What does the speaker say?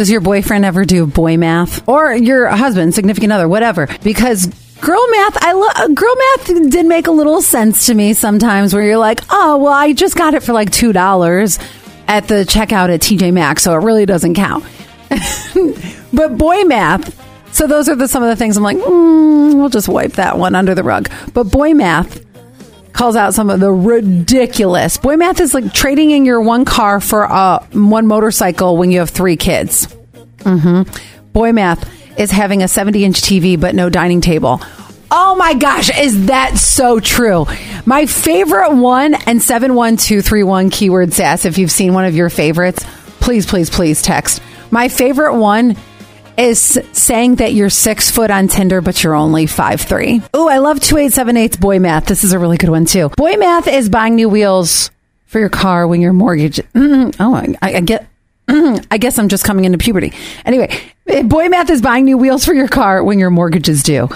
Does your boyfriend ever do boy math? Or your husband, significant other, whatever? Because girl math, I love girl math did make a little sense to me sometimes where you're like, oh, well, I just got it for like $2 at the checkout at TJ Maxx, so it really doesn't count. but boy math, so those are the, some of the things I'm like, mm, we'll just wipe that one under the rug. But boy math calls out some of the ridiculous. Boy math is like trading in your one car for uh, one motorcycle when you have three kids. Mm-hmm. Boy math is having a 70 inch TV but no dining table. Oh my gosh, is that so true? My favorite one and 71231 keyword sass, if you've seen one of your favorites, please, please, please text. My favorite one is saying that you're six foot on Tinder, but you're only five three. Oh, I love 2878's boy math. This is a really good one too. Boy math is buying new wheels for your car when your mortgage. Mm, oh, I, I get. I guess I'm just coming into puberty. Anyway, boy math is buying new wheels for your car when your mortgage is due.